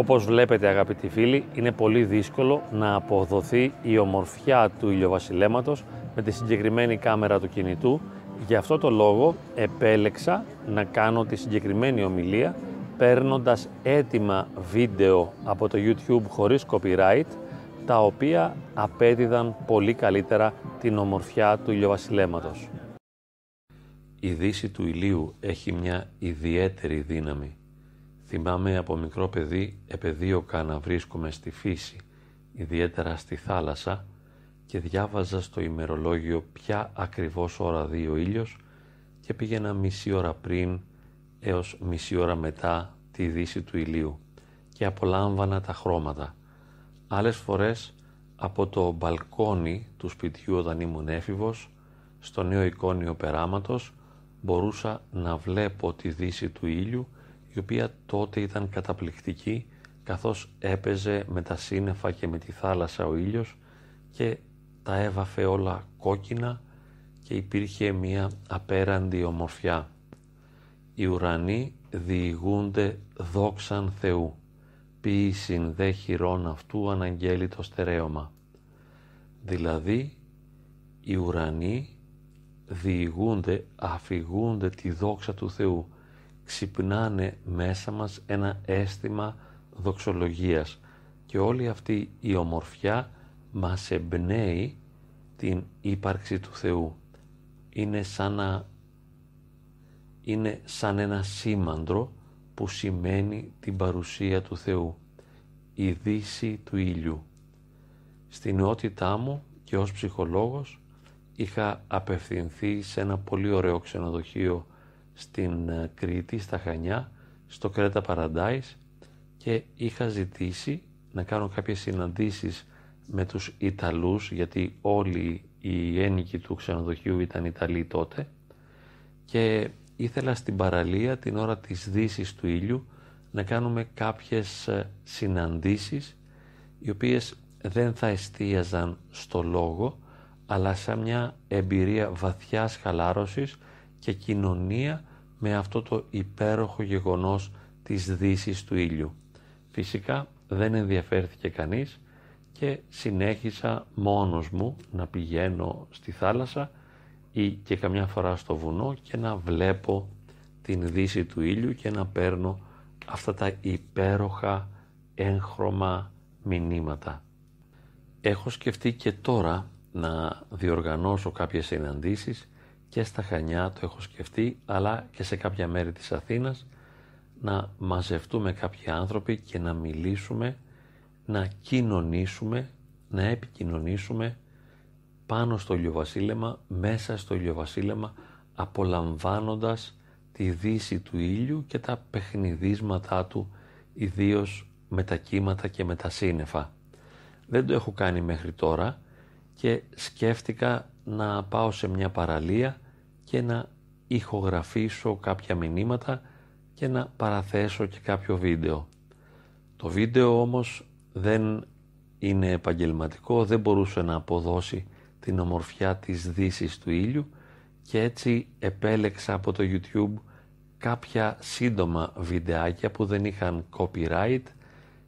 Όπως βλέπετε αγαπητοί φίλοι, είναι πολύ δύσκολο να αποδοθεί η ομορφιά του ηλιοβασιλέματος με τη συγκεκριμένη κάμερα του κινητού. Γι' αυτό το λόγο επέλεξα να κάνω τη συγκεκριμένη ομιλία παίρνοντας έτοιμα βίντεο από το YouTube χωρίς copyright τα οποία απέδιδαν πολύ καλύτερα την ομορφιά του ηλιοβασιλέματος. Η δύση του ηλίου έχει μια ιδιαίτερη δύναμη. Θυμάμαι από μικρό παιδί επαιδείωκα να βρίσκομαι στη φύση, ιδιαίτερα στη θάλασσα και διάβαζα στο ημερολόγιο ποια ακριβώς ώρα δει ο ήλιος και πήγαινα μισή ώρα πριν έως μισή ώρα μετά τη δύση του ηλίου και απολάμβανα τα χρώματα. Άλλες φορές από το μπαλκόνι του σπιτιού όταν ήμουν έφηβος, στο νέο εικόνιο περάματος, μπορούσα να βλέπω τη δύση του ήλιου, η οποία τότε ήταν καταπληκτική, καθώς έπαιζε με τα σύννεφα και με τη θάλασσα ο ήλιος και τα έβαφε όλα κόκκινα και υπήρχε μια απέραντη ομορφιά. Οι ουρανοί διηγούνται δόξαν Θεού ποιησιν δε χειρών αυτού αναγγέλει το στερέωμα. Δηλαδή, οι ουρανοί διηγούνται, αφηγούνται τη δόξα του Θεού, ξυπνάνε μέσα μας ένα αίσθημα δοξολογίας και όλη αυτή η ομορφιά μας εμπνέει την ύπαρξη του Θεού. Είναι σαν, είναι σαν ένα σήμαντρο που σημαίνει την παρουσία του Θεού, η δύση του ήλιου. Στην νεότητά μου και ως ψυχολόγος είχα απευθυνθεί σε ένα πολύ ωραίο ξενοδοχείο στην ε, Κρήτη, στα Χανιά, στο Κρέτα Παραντάις και είχα ζητήσει να κάνω κάποιες συναντήσεις με τους Ιταλούς γιατί όλοι οι ένοικοι του ξενοδοχείου ήταν Ιταλοί τότε. Και ήθελα στην παραλία την ώρα της δύσης του ήλιου να κάνουμε κάποιες ε, συναντήσεις οι οποίες δεν θα εστίαζαν στο λόγο αλλά σαν μια εμπειρία βαθιάς χαλάρωσης και κοινωνία με αυτό το υπέροχο γεγονός της δύσης του ήλιου. Φυσικά δεν ενδιαφέρθηκε κανείς και συνέχισα μόνος μου να πηγαίνω στη θάλασσα ή και καμιά φορά στο βουνό και να βλέπω την δύση του ήλιου και να παίρνω αυτά τα υπέροχα έγχρωμα μηνύματα. Έχω σκεφτεί και τώρα να διοργανώσω κάποιες συναντήσεις και στα Χανιά το έχω σκεφτεί αλλά και σε κάποια μέρη της Αθήνας να μαζευτούμε κάποιοι άνθρωποι και να μιλήσουμε, να κοινωνήσουμε, να επικοινωνήσουμε πάνω στο ηλιοβασίλεμα, μέσα στο ηλιοβασίλεμα, απολαμβάνοντας τη δύση του ήλιου και τα παιχνιδίσματά του, ιδίως με τα κύματα και με τα σύννεφα. Δεν το έχω κάνει μέχρι τώρα και σκέφτηκα να πάω σε μια παραλία και να ηχογραφήσω κάποια μηνύματα και να παραθέσω και κάποιο βίντεο. Το βίντεο όμως δεν είναι επαγγελματικό, δεν μπορούσε να αποδώσει την ομορφιά της δύσης του ήλιου και έτσι επέλεξα από το YouTube κάποια σύντομα βιντεάκια που δεν είχαν copyright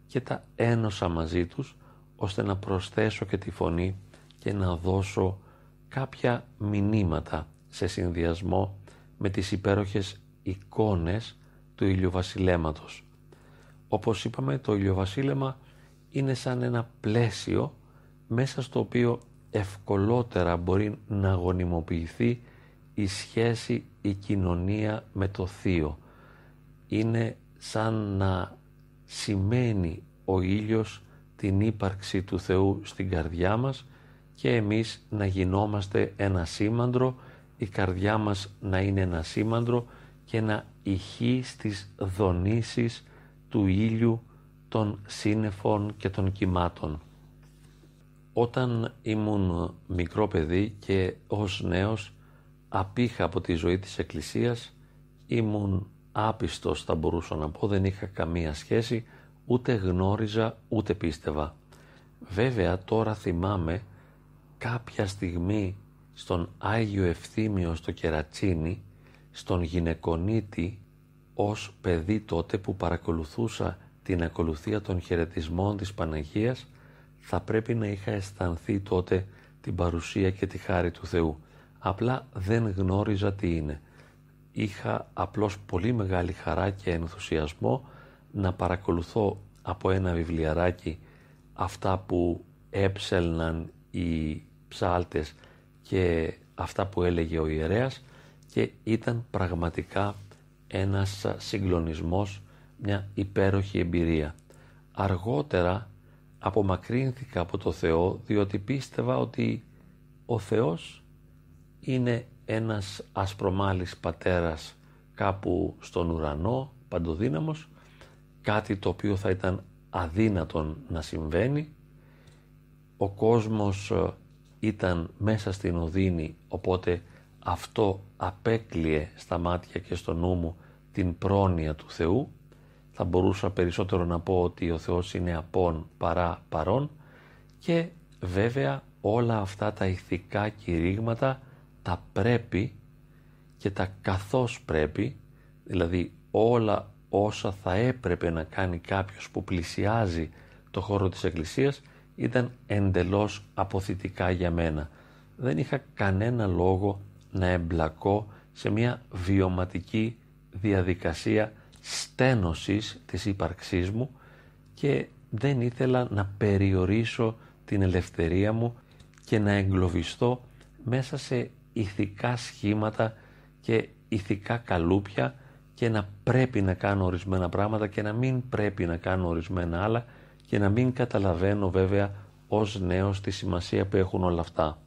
και τα ένωσα μαζί τους ώστε να προσθέσω και τη φωνή και να δώσω κάποια μηνύματα σε συνδυασμό με τις υπέροχες εικόνες του ηλιοβασιλέματος. Όπως είπαμε το ηλιοβασίλεμα είναι σαν ένα πλαίσιο μέσα στο οποίο ευκολότερα μπορεί να γονιμοποιηθεί η σχέση, η κοινωνία με το Θείο. Είναι σαν να σημαίνει ο ήλιος την ύπαρξη του Θεού στην καρδιά μας και εμείς να γινόμαστε ένα σήμαντρο, η καρδιά μας να είναι ένα σήμαντρο και να ηχεί στις δονήσεις του ήλιου των σύννεφων και των κυμάτων. Όταν ήμουν μικρό παιδί και ως νέος απήχα από τη ζωή της Εκκλησίας, ήμουν άπιστος θα μπορούσα να πω, δεν είχα καμία σχέση, ούτε γνώριζα ούτε πίστευα. Βέβαια τώρα θυμάμαι κάποια στιγμή στον Άγιο Ευθύμιο στο Κερατσίνι, στον γυναικονίτη ως παιδί τότε που παρακολουθούσα την ακολουθία των χαιρετισμών της Παναγίας θα πρέπει να είχα αισθανθεί τότε την παρουσία και τη χάρη του Θεού. Απλά δεν γνώριζα τι είναι. Είχα απλώς πολύ μεγάλη χαρά και ενθουσιασμό να παρακολουθώ από ένα βιβλιαράκι αυτά που έψελναν οι ψάλτες και αυτά που έλεγε ο ιερέας και ήταν πραγματικά ένας συγκλονισμός, μια υπέροχη εμπειρία. Αργότερα απομακρύνθηκα από το Θεό διότι πίστευα ότι ο Θεός είναι ένας ασπρομάλης πατέρας κάπου στον ουρανό, παντοδύναμος, κάτι το οποίο θα ήταν αδύνατον να συμβαίνει. Ο κόσμος ε, ήταν μέσα στην οδύνη, οπότε αυτό απέκλειε στα μάτια και στο νου μου την πρόνοια του Θεού. Θα μπορούσα περισσότερο να πω ότι ο Θεός είναι απόν παρά παρόν και βέβαια όλα αυτά τα ηθικά κηρύγματα τα πρέπει και τα καθώς πρέπει, δηλαδή όλα όσα θα έπρεπε να κάνει κάποιος που πλησιάζει το χώρο της Εκκλησίας ήταν εντελώς αποθητικά για μένα. Δεν είχα κανένα λόγο να εμπλακώ σε μια βιωματική διαδικασία στένωσης της ύπαρξής μου και δεν ήθελα να περιορίσω την ελευθερία μου και να εγκλωβιστώ μέσα σε ηθικά σχήματα και ηθικά καλούπια και να πρέπει να κάνω ορισμένα πράγματα και να μην πρέπει να κάνω ορισμένα άλλα και να μην καταλαβαίνω βέβαια ως νέος τη σημασία που έχουν όλα αυτά.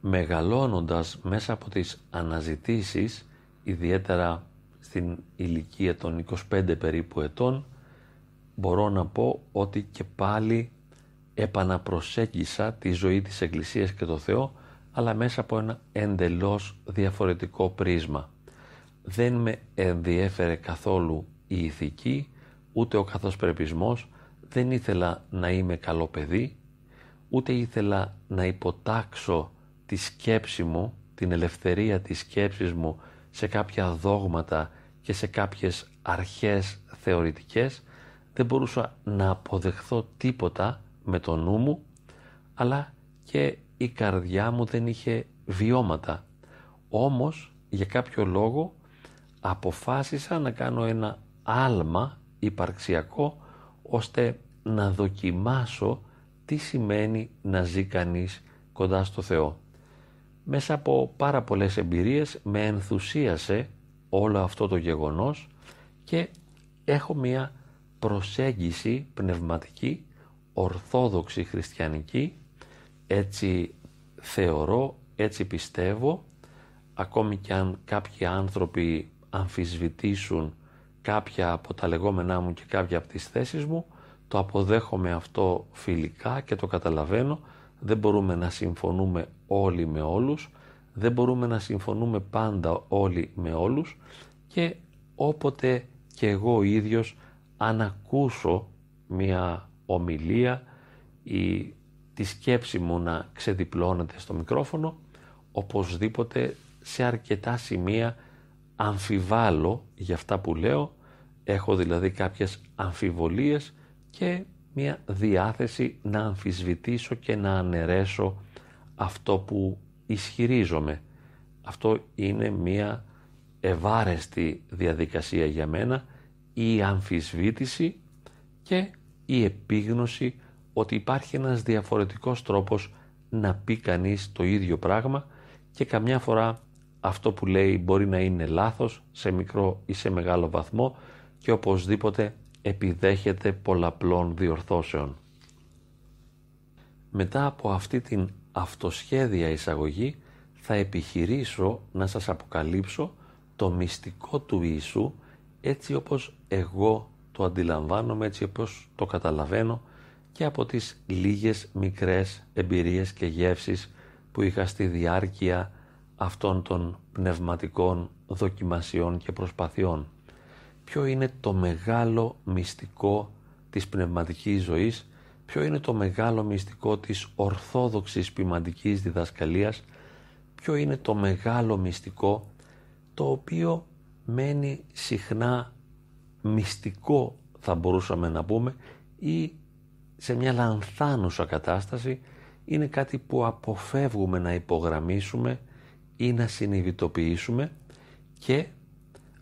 Μεγαλώνοντας μέσα από τις αναζητήσεις, ιδιαίτερα στην ηλικία των 25 περίπου ετών, μπορώ να πω ότι και πάλι επαναπροσέγγισα τη ζωή της Εκκλησίας και το Θεό, αλλά μέσα από ένα εντελώς διαφορετικό πρίσμα. Δεν με ενδιέφερε καθόλου η ηθική, ούτε ο καθοσπρεπισμός, δεν ήθελα να είμαι καλό παιδί, ούτε ήθελα να υποτάξω τη σκέψη μου, την ελευθερία της σκέψης μου σε κάποια δόγματα και σε κάποιες αρχές θεωρητικές, δεν μπορούσα να αποδεχθώ τίποτα με το νου μου, αλλά και η καρδιά μου δεν είχε βιώματα. Όμως, για κάποιο λόγο, αποφάσισα να κάνω ένα άλμα υπαρξιακό ώστε να δοκιμάσω τι σημαίνει να ζει κανείς κοντά στο Θεό. Μέσα από πάρα πολλές εμπειρίες με ενθουσίασε όλο αυτό το γεγονός και έχω μια προσέγγιση πνευματική, ορθόδοξη χριστιανική, έτσι θεωρώ, έτσι πιστεύω, ακόμη και αν κάποιοι άνθρωποι αμφισβητήσουν κάποια από τα λεγόμενά μου και κάποια από τις θέσεις μου, το αποδέχομαι αυτό φιλικά και το καταλαβαίνω. Δεν μπορούμε να συμφωνούμε όλοι με όλους, δεν μπορούμε να συμφωνούμε πάντα όλοι με όλους. Και όποτε και εγώ ίδιος αν ακούσω μια ομιλία ή τη σκέψη μου να ξεδιπλώνεται στο μικρόφωνο, οπωσδήποτε σε αρκετά σημεία αμφιβάλλω για αυτά που λέω, έχω δηλαδή κάποιες αμφιβολίες και μια διάθεση να αμφισβητήσω και να αναιρέσω αυτό που ισχυρίζομαι. Αυτό είναι μια ευάρεστη διαδικασία για μένα η αμφισβήτηση και η επίγνωση ότι υπάρχει ένας διαφορετικός τρόπος να πει κανείς το ίδιο πράγμα και καμιά φορά αυτό που λέει μπορεί να είναι λάθος σε μικρό ή σε μεγάλο βαθμό και οπωσδήποτε επιδέχεται πολλαπλών διορθώσεων. Μετά από αυτή την αυτοσχέδια εισαγωγή θα επιχειρήσω να σας αποκαλύψω το μυστικό του Ιησού έτσι όπως εγώ το αντιλαμβάνομαι, έτσι όπως το καταλαβαίνω και από τις λίγες μικρές εμπειρίες και γεύσεις που είχα στη διάρκεια αυτών των πνευματικών δοκιμασιών και προσπαθειών. Ποιο είναι το μεγάλο μυστικό της πνευματικής ζωής, ποιο είναι το μεγάλο μυστικό της ορθόδοξης ποιμαντικής διδασκαλίας, ποιο είναι το μεγάλο μυστικό το οποίο μένει συχνά μυστικό θα μπορούσαμε να πούμε ή σε μια λανθάνουσα κατάσταση είναι κάτι που αποφεύγουμε να υπογραμμίσουμε ή να συνειδητοποιήσουμε και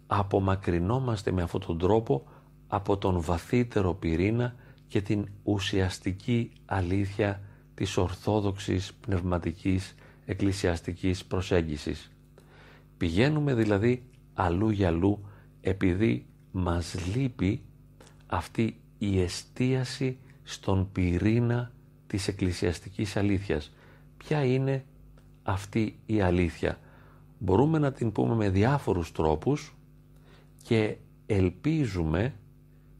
απομακρυνόμαστε με αυτόν τον τρόπο από τον βαθύτερο πυρήνα και την ουσιαστική αλήθεια της ορθόδοξης πνευματικής εκκλησιαστικής προσέγγισης. Πηγαίνουμε δηλαδή αλλού για αλλού επειδή μας λείπει αυτή η εστίαση στον πυρήνα της εκκλησιαστικής αλήθειας. Ποια είναι αυτή η αλήθεια. Μπορούμε να την πούμε με διάφορους τρόπους και ελπίζουμε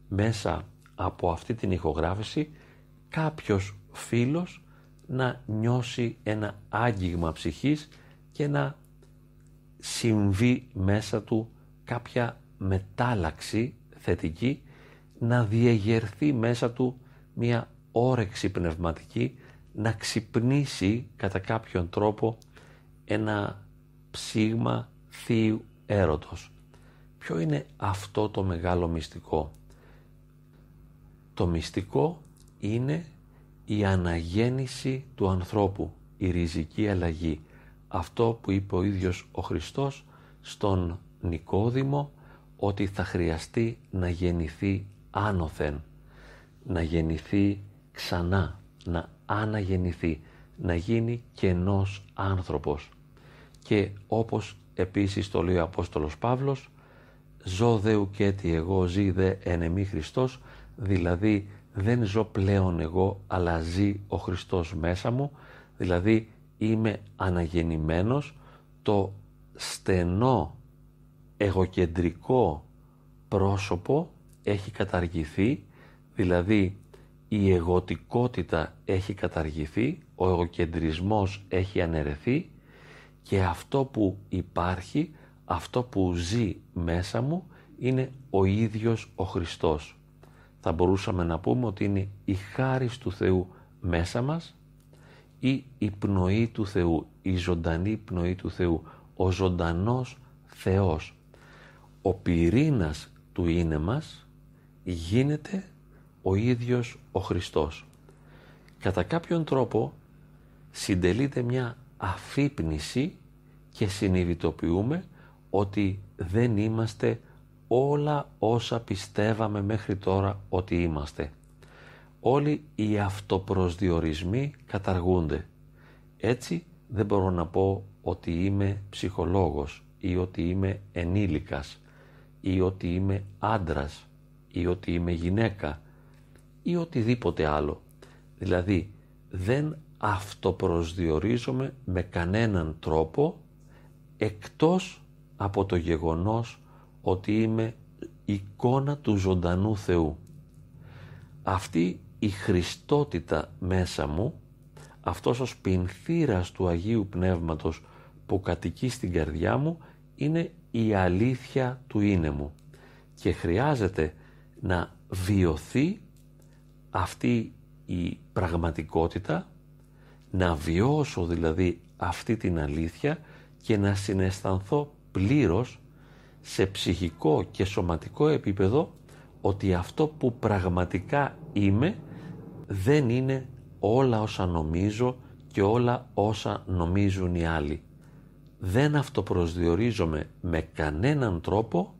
μέσα από αυτή την ηχογράφηση κάποιος φίλος να νιώσει ένα άγγιγμα ψυχής και να συμβεί μέσα του κάποια μετάλλαξη θετική να διεγερθεί μέσα του μια όρεξη πνευματική να ξυπνήσει κατά κάποιον τρόπο ένα ψήγμα θείου έρωτος. Ποιο είναι αυτό το μεγάλο μυστικό; Το μυστικό είναι η αναγέννηση του ανθρώπου, η ριζική αλλαγή. Αυτό που είπε ο ίδιος ο Χριστός στον Νικόδημο ότι θα χρειαστεί να γεννηθεί άνωθεν, να γεννηθεί ξανά, να αναγεννηθεί, να γίνει κενός άνθρωπος. Και όπως επίσης το λέει ο Απόστολος Παύλος, «Ζω δε ουκέτι εγώ, ζει δε εν Χριστός», δηλαδή δεν ζω πλέον εγώ, αλλά ζει ο Χριστός μέσα μου, δηλαδή είμαι αναγεννημένος, το στενό εγωκεντρικό πρόσωπο έχει καταργηθεί, δηλαδή η εγωτικότητα έχει καταργηθεί, ο εγωκεντρισμός έχει αναιρεθεί και αυτό που υπάρχει, αυτό που ζει μέσα μου είναι ο ίδιος ο Χριστός. Θα μπορούσαμε να πούμε ότι είναι η χάρη του Θεού μέσα μας ή η πνοή του Θεού, η ζωντανή πνοή του Θεού, ο ζωντανός Θεός. Ο πυρήνας του είναι μας γίνεται ο ίδιος ο Χριστός. Κατά κάποιον τρόπο συντελείται μια αφύπνιση και συνειδητοποιούμε ότι δεν είμαστε όλα όσα πιστεύαμε μέχρι τώρα ότι είμαστε. Όλοι οι αυτοπροσδιορισμοί καταργούνται. Έτσι δεν μπορώ να πω ότι είμαι ψυχολόγος ή ότι είμαι ενήλικας ή ότι είμαι άντρας ή ότι είμαι γυναίκα ή οτιδήποτε άλλο. Δηλαδή δεν αυτοπροσδιορίζομαι με κανέναν τρόπο εκτός από το γεγονός ότι είμαι εικόνα του ζωντανού Θεού. Αυτή η χριστότητα μέσα μου, αυτός ο σπινθήρας του Αγίου Πνεύματος που κατοικεί στην καρδιά μου είναι η αλήθεια του είναι μου και χρειάζεται να βιωθεί αυτή η πραγματικότητα, να βιώσω δηλαδή αυτή την αλήθεια και να συναισθανθώ πλήρως σε ψυχικό και σωματικό επίπεδο ότι αυτό που πραγματικά είμαι δεν είναι όλα όσα νομίζω και όλα όσα νομίζουν οι άλλοι. Δεν αυτοπροσδιορίζομαι με κανέναν τρόπο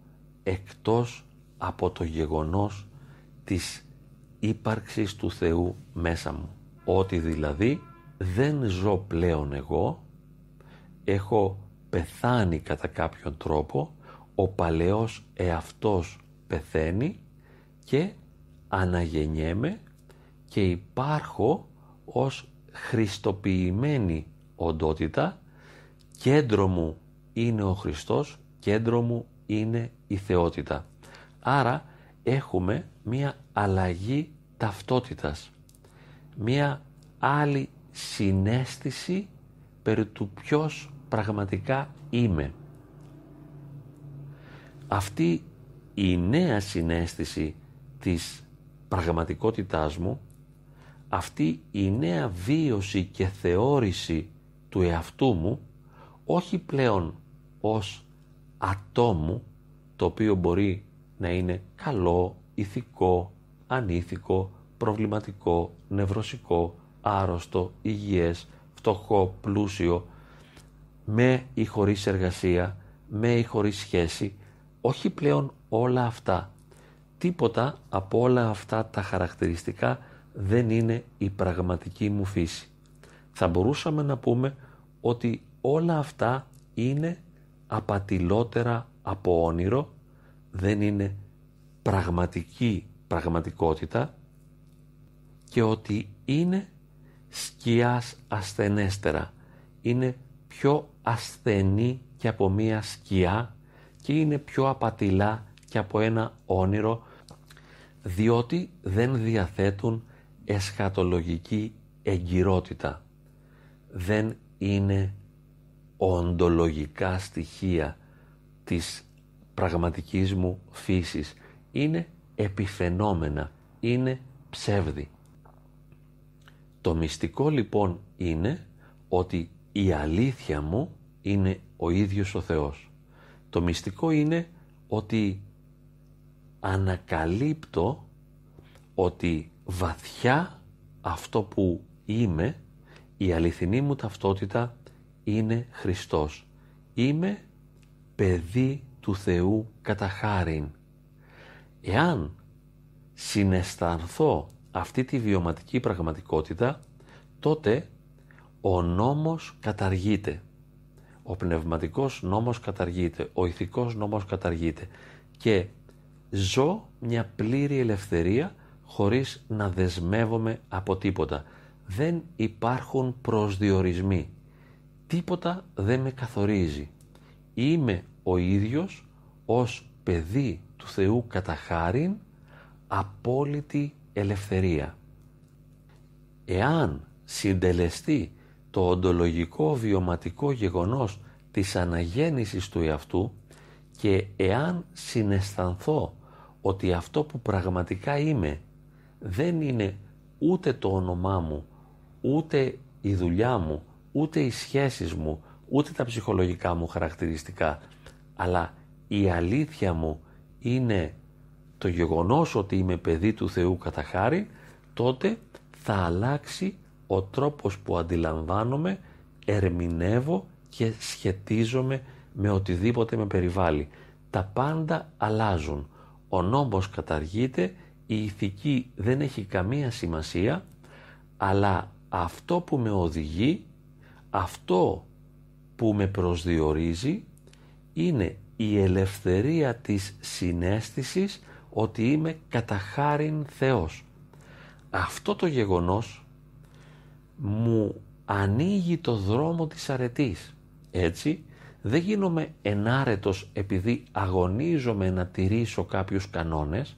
εκτός από το γεγονός της ύπαρξης του Θεού μέσα μου. Ότι δηλαδή δεν ζω πλέον εγώ, έχω πεθάνει κατά κάποιον τρόπο, ο παλαιός εαυτός πεθαίνει και αναγεννιέμαι και υπάρχω ως χριστοποιημένη οντότητα, κέντρο μου είναι ο Χριστός, κέντρο μου είναι η θεότητα. Άρα έχουμε μία αλλαγή ταυτότητας, μία άλλη συνέστηση περί του ποιος πραγματικά είμαι. Αυτή η νέα συνέστηση της πραγματικότητάς μου, αυτή η νέα βίωση και θεώρηση του εαυτού μου, όχι πλέον ως ατόμου, το οποίο μπορεί να είναι καλό, ηθικό, ανήθικο, προβληματικό, νευρωσικό, άρρωστο, υγιές, φτωχό, πλούσιο, με ή χωρίς εργασία, με ή χωρίς σχέση, όχι πλέον όλα αυτά. Τίποτα από όλα αυτά τα χαρακτηριστικά δεν είναι η πραγματική μου φύση. Θα μπορούσαμε να πούμε ότι όλα αυτά είναι απατηλότερα από όνειρο, δεν είναι πραγματική πραγματικότητα και ότι είναι σκιάς ασθενέστερα. Είναι πιο ασθενή και από μία σκιά και είναι πιο απατηλά και από ένα όνειρο διότι δεν διαθέτουν εσχατολογική εγκυρότητα. Δεν είναι οντολογικά στοιχεία της πραγματικής μου φύσης. Είναι επιφαινόμενα, είναι ψεύδι. Το μυστικό λοιπόν είναι ότι η αλήθεια μου είναι ο ίδιος ο Θεός. Το μυστικό είναι ότι ανακαλύπτω ότι βαθιά αυτό που είμαι, η αληθινή μου ταυτότητα είναι Χριστός. Είμαι παιδί του Θεού κατά χάριν. Εάν συναισθανθώ αυτή τη βιωματική πραγματικότητα, τότε ο νόμος καταργείται. Ο πνευματικός νόμος καταργείται, ο ηθικός νόμος καταργείται και ζω μια πλήρη ελευθερία χωρίς να δεσμεύομαι από τίποτα. Δεν υπάρχουν προσδιορισμοί. Τίποτα δεν με καθορίζει. Είμαι ο ίδιος ως παιδί του Θεού κατά χάριν απόλυτη ελευθερία. Εάν συντελεστεί το οντολογικό βιωματικό γεγονός της αναγέννησης του εαυτού και εάν συναισθανθώ ότι αυτό που πραγματικά είμαι δεν είναι ούτε το όνομά μου, ούτε η δουλειά μου, ούτε οι σχέσεις μου, ούτε τα ψυχολογικά μου χαρακτηριστικά, αλλά η αλήθεια μου είναι το γεγονός ότι είμαι παιδί του Θεού κατά χάρη, τότε θα αλλάξει ο τρόπος που αντιλαμβάνομαι, ερμηνεύω και σχετίζομαι με οτιδήποτε με περιβάλλει. Τα πάντα αλλάζουν. Ο νόμος καταργείται, η ηθική δεν έχει καμία σημασία, αλλά αυτό που με οδηγεί, αυτό που με προσδιορίζει, είναι η ελευθερία της συνέστησης ότι είμαι κατά χάριν Θεός. Αυτό το γεγονός μου ανοίγει το δρόμο της αρετής. Έτσι δεν γίνομαι ενάρετος επειδή αγωνίζομαι να τηρήσω κάποιους κανόνες,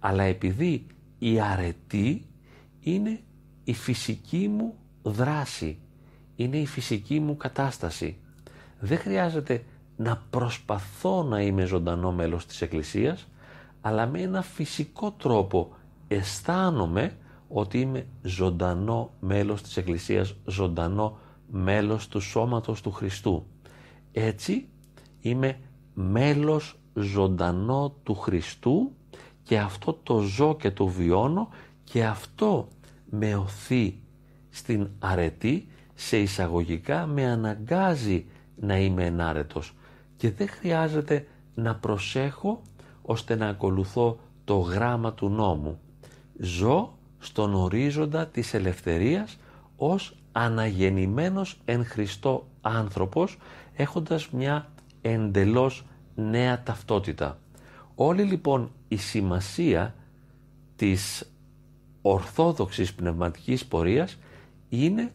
αλλά επειδή η αρετή είναι η φυσική μου δράση, είναι η φυσική μου κατάσταση. Δεν χρειάζεται να προσπαθώ να είμαι ζωντανό μέλος της Εκκλησίας, αλλά με ένα φυσικό τρόπο αισθάνομαι ότι είμαι ζωντανό μέλος της Εκκλησίας, ζωντανό μέλος του σώματος του Χριστού. Έτσι είμαι μέλος ζωντανό του Χριστού και αυτό το ζω και το βιώνω και αυτό με οθεί στην αρετή, σε εισαγωγικά με αναγκάζει να είμαι ενάρετος και δεν χρειάζεται να προσέχω ώστε να ακολουθώ το γράμμα του νόμου. Ζω στον ορίζοντα της ελευθερίας ως αναγεννημένος εν Χριστώ άνθρωπος έχοντας μια εντελώς νέα ταυτότητα. Όλη λοιπόν η σημασία της ορθόδοξης πνευματικής πορείας είναι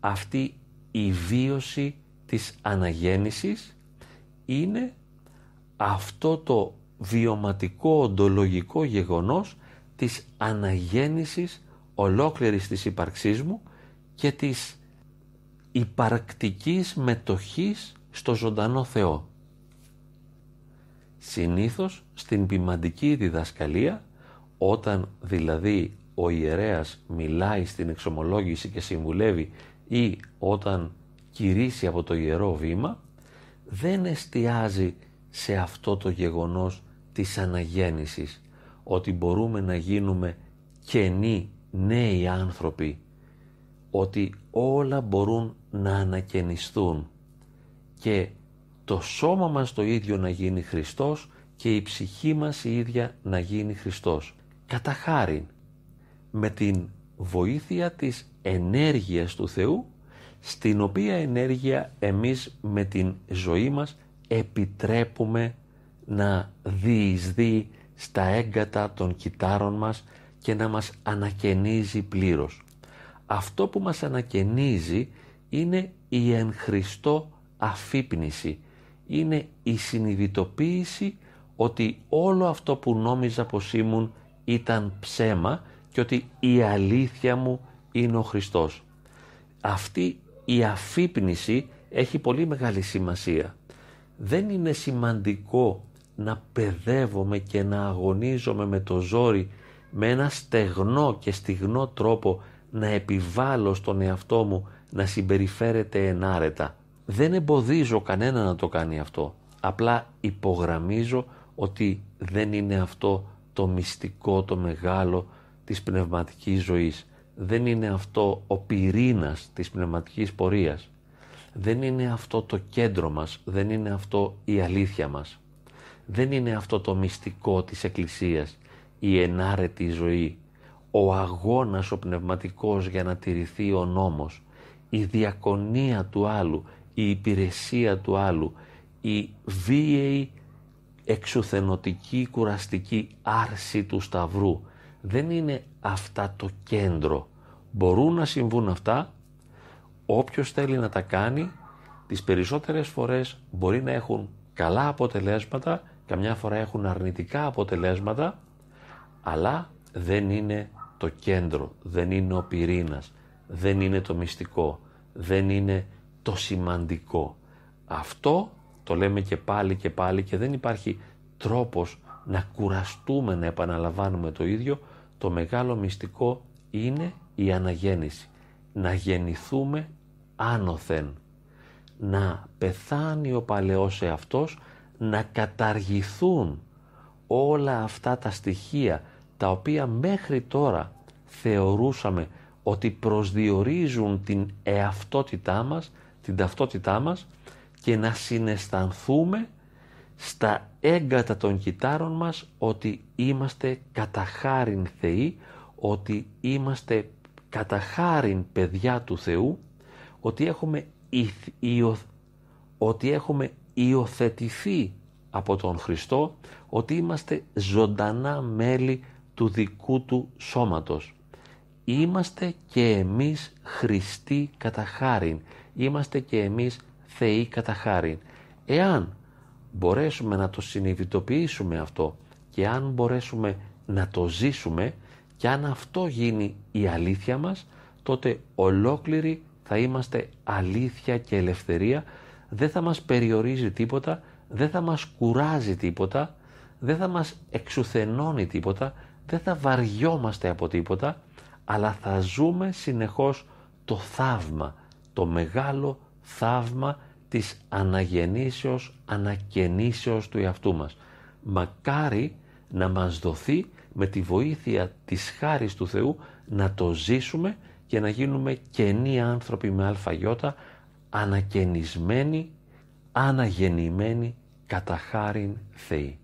αυτή η βίωση της αναγέννησης είναι αυτό το βιωματικό οντολογικό γεγονός της αναγέννησης ολόκληρης της ύπαρξής μου και της υπαρκτικής μετοχής στο ζωντανό Θεό. Συνήθως στην ποιμαντική διδασκαλία, όταν δηλαδή ο ιερέας μιλάει στην εξομολόγηση και συμβουλεύει ή όταν κηρύσει από το ιερό βήμα, δεν εστιάζει σε αυτό το γεγονός της αναγέννησης, ότι μπορούμε να γίνουμε καινοί νέοι άνθρωποι, ότι όλα μπορούν να ανακαινιστούν και το σώμα μας το ίδιο να γίνει Χριστός και η ψυχή μας η ίδια να γίνει Χριστός. Κατά χάριν, με την βοήθεια της ενέργειας του Θεού, στην οποία ενέργεια εμείς με την ζωή μας επιτρέπουμε να διεισδύει στα έγκατα των κυτάρων μας και να μας ανακαινίζει πλήρως. Αυτό που μας ανακαινίζει είναι η εν Χριστώ αφύπνιση, είναι η συνειδητοποίηση ότι όλο αυτό που νόμιζα πως ήμουν ήταν ψέμα και ότι η αλήθεια μου είναι ο Χριστός. Αυτή η αφύπνιση έχει πολύ μεγάλη σημασία. Δεν είναι σημαντικό να παιδεύομαι και να αγωνίζομαι με το ζόρι με ένα στεγνό και στιγνό τρόπο να επιβάλλω στον εαυτό μου να συμπεριφέρεται ενάρετα. Δεν εμποδίζω κανένα να το κάνει αυτό. Απλά υπογραμμίζω ότι δεν είναι αυτό το μυστικό, το μεγάλο της πνευματικής ζωής. Δεν είναι αυτό ο πυρήνας της πνευματικής πορείας. Δεν είναι αυτό το κέντρο μας, δεν είναι αυτό η αλήθεια μας. Δεν είναι αυτό το μυστικό της Εκκλησίας, η ενάρετη ζωή, ο αγώνας ο πνευματικός για να τηρηθεί ο νόμος, η διακονία του άλλου, η υπηρεσία του άλλου, η βίαιη εξουθενωτική κουραστική άρση του σταυρού. Δεν είναι αυτά το κέντρο. Μπορούν να συμβούν αυτά, όποιος θέλει να τα κάνει, τις περισσότερες φορές μπορεί να έχουν καλά αποτελέσματα, καμιά φορά έχουν αρνητικά αποτελέσματα, αλλά δεν είναι το κέντρο, δεν είναι ο πυρήνας, δεν είναι το μυστικό, δεν είναι το σημαντικό. Αυτό το λέμε και πάλι και πάλι και δεν υπάρχει τρόπος να κουραστούμε να επαναλαμβάνουμε το ίδιο. Το μεγάλο μυστικό είναι η αναγέννηση. Να γεννηθούμε άνωθεν. Να πεθάνει ο παλαιός εαυτός, να καταργηθούν όλα αυτά τα στοιχεία τα οποία μέχρι τώρα θεωρούσαμε ότι προσδιορίζουν την εαυτότητά μας, την ταυτότητά μας και να συναισθανθούμε στα έγκατα των κυτάρων μας ότι είμαστε κατά χάριν Θεοί, ότι είμαστε κατά χάριν παιδιά του Θεού, ότι έχουμε, ότι έχουμε υιοθετηθεί από τον Χριστό, ότι είμαστε ζωντανά μέλη του δικού του σώματος. Είμαστε και εμείς Χριστοί κατά χάριν, είμαστε και εμείς Θεοί κατά χάριν. Εάν μπορέσουμε να το συνειδητοποιήσουμε αυτό και αν μπορέσουμε να το ζήσουμε και αν αυτό γίνει η αλήθεια μας, τότε ολόκληροι θα είμαστε αλήθεια και ελευθερία, δεν θα μας περιορίζει τίποτα, δεν θα μας κουράζει τίποτα, δεν θα μας εξουθενώνει τίποτα, δεν θα βαριόμαστε από τίποτα, αλλά θα ζούμε συνεχώς το θαύμα, το μεγάλο θαύμα της αναγεννήσεως, ανακαινήσεως του εαυτού μας. Μακάρι να μας δοθεί με τη βοήθεια της χάρης του Θεού να το ζήσουμε και να γίνουμε καινοί άνθρωποι με αλφαγιώτα, ανακαινισμένοι, αναγεννημένοι κατά χάριν Θεοί.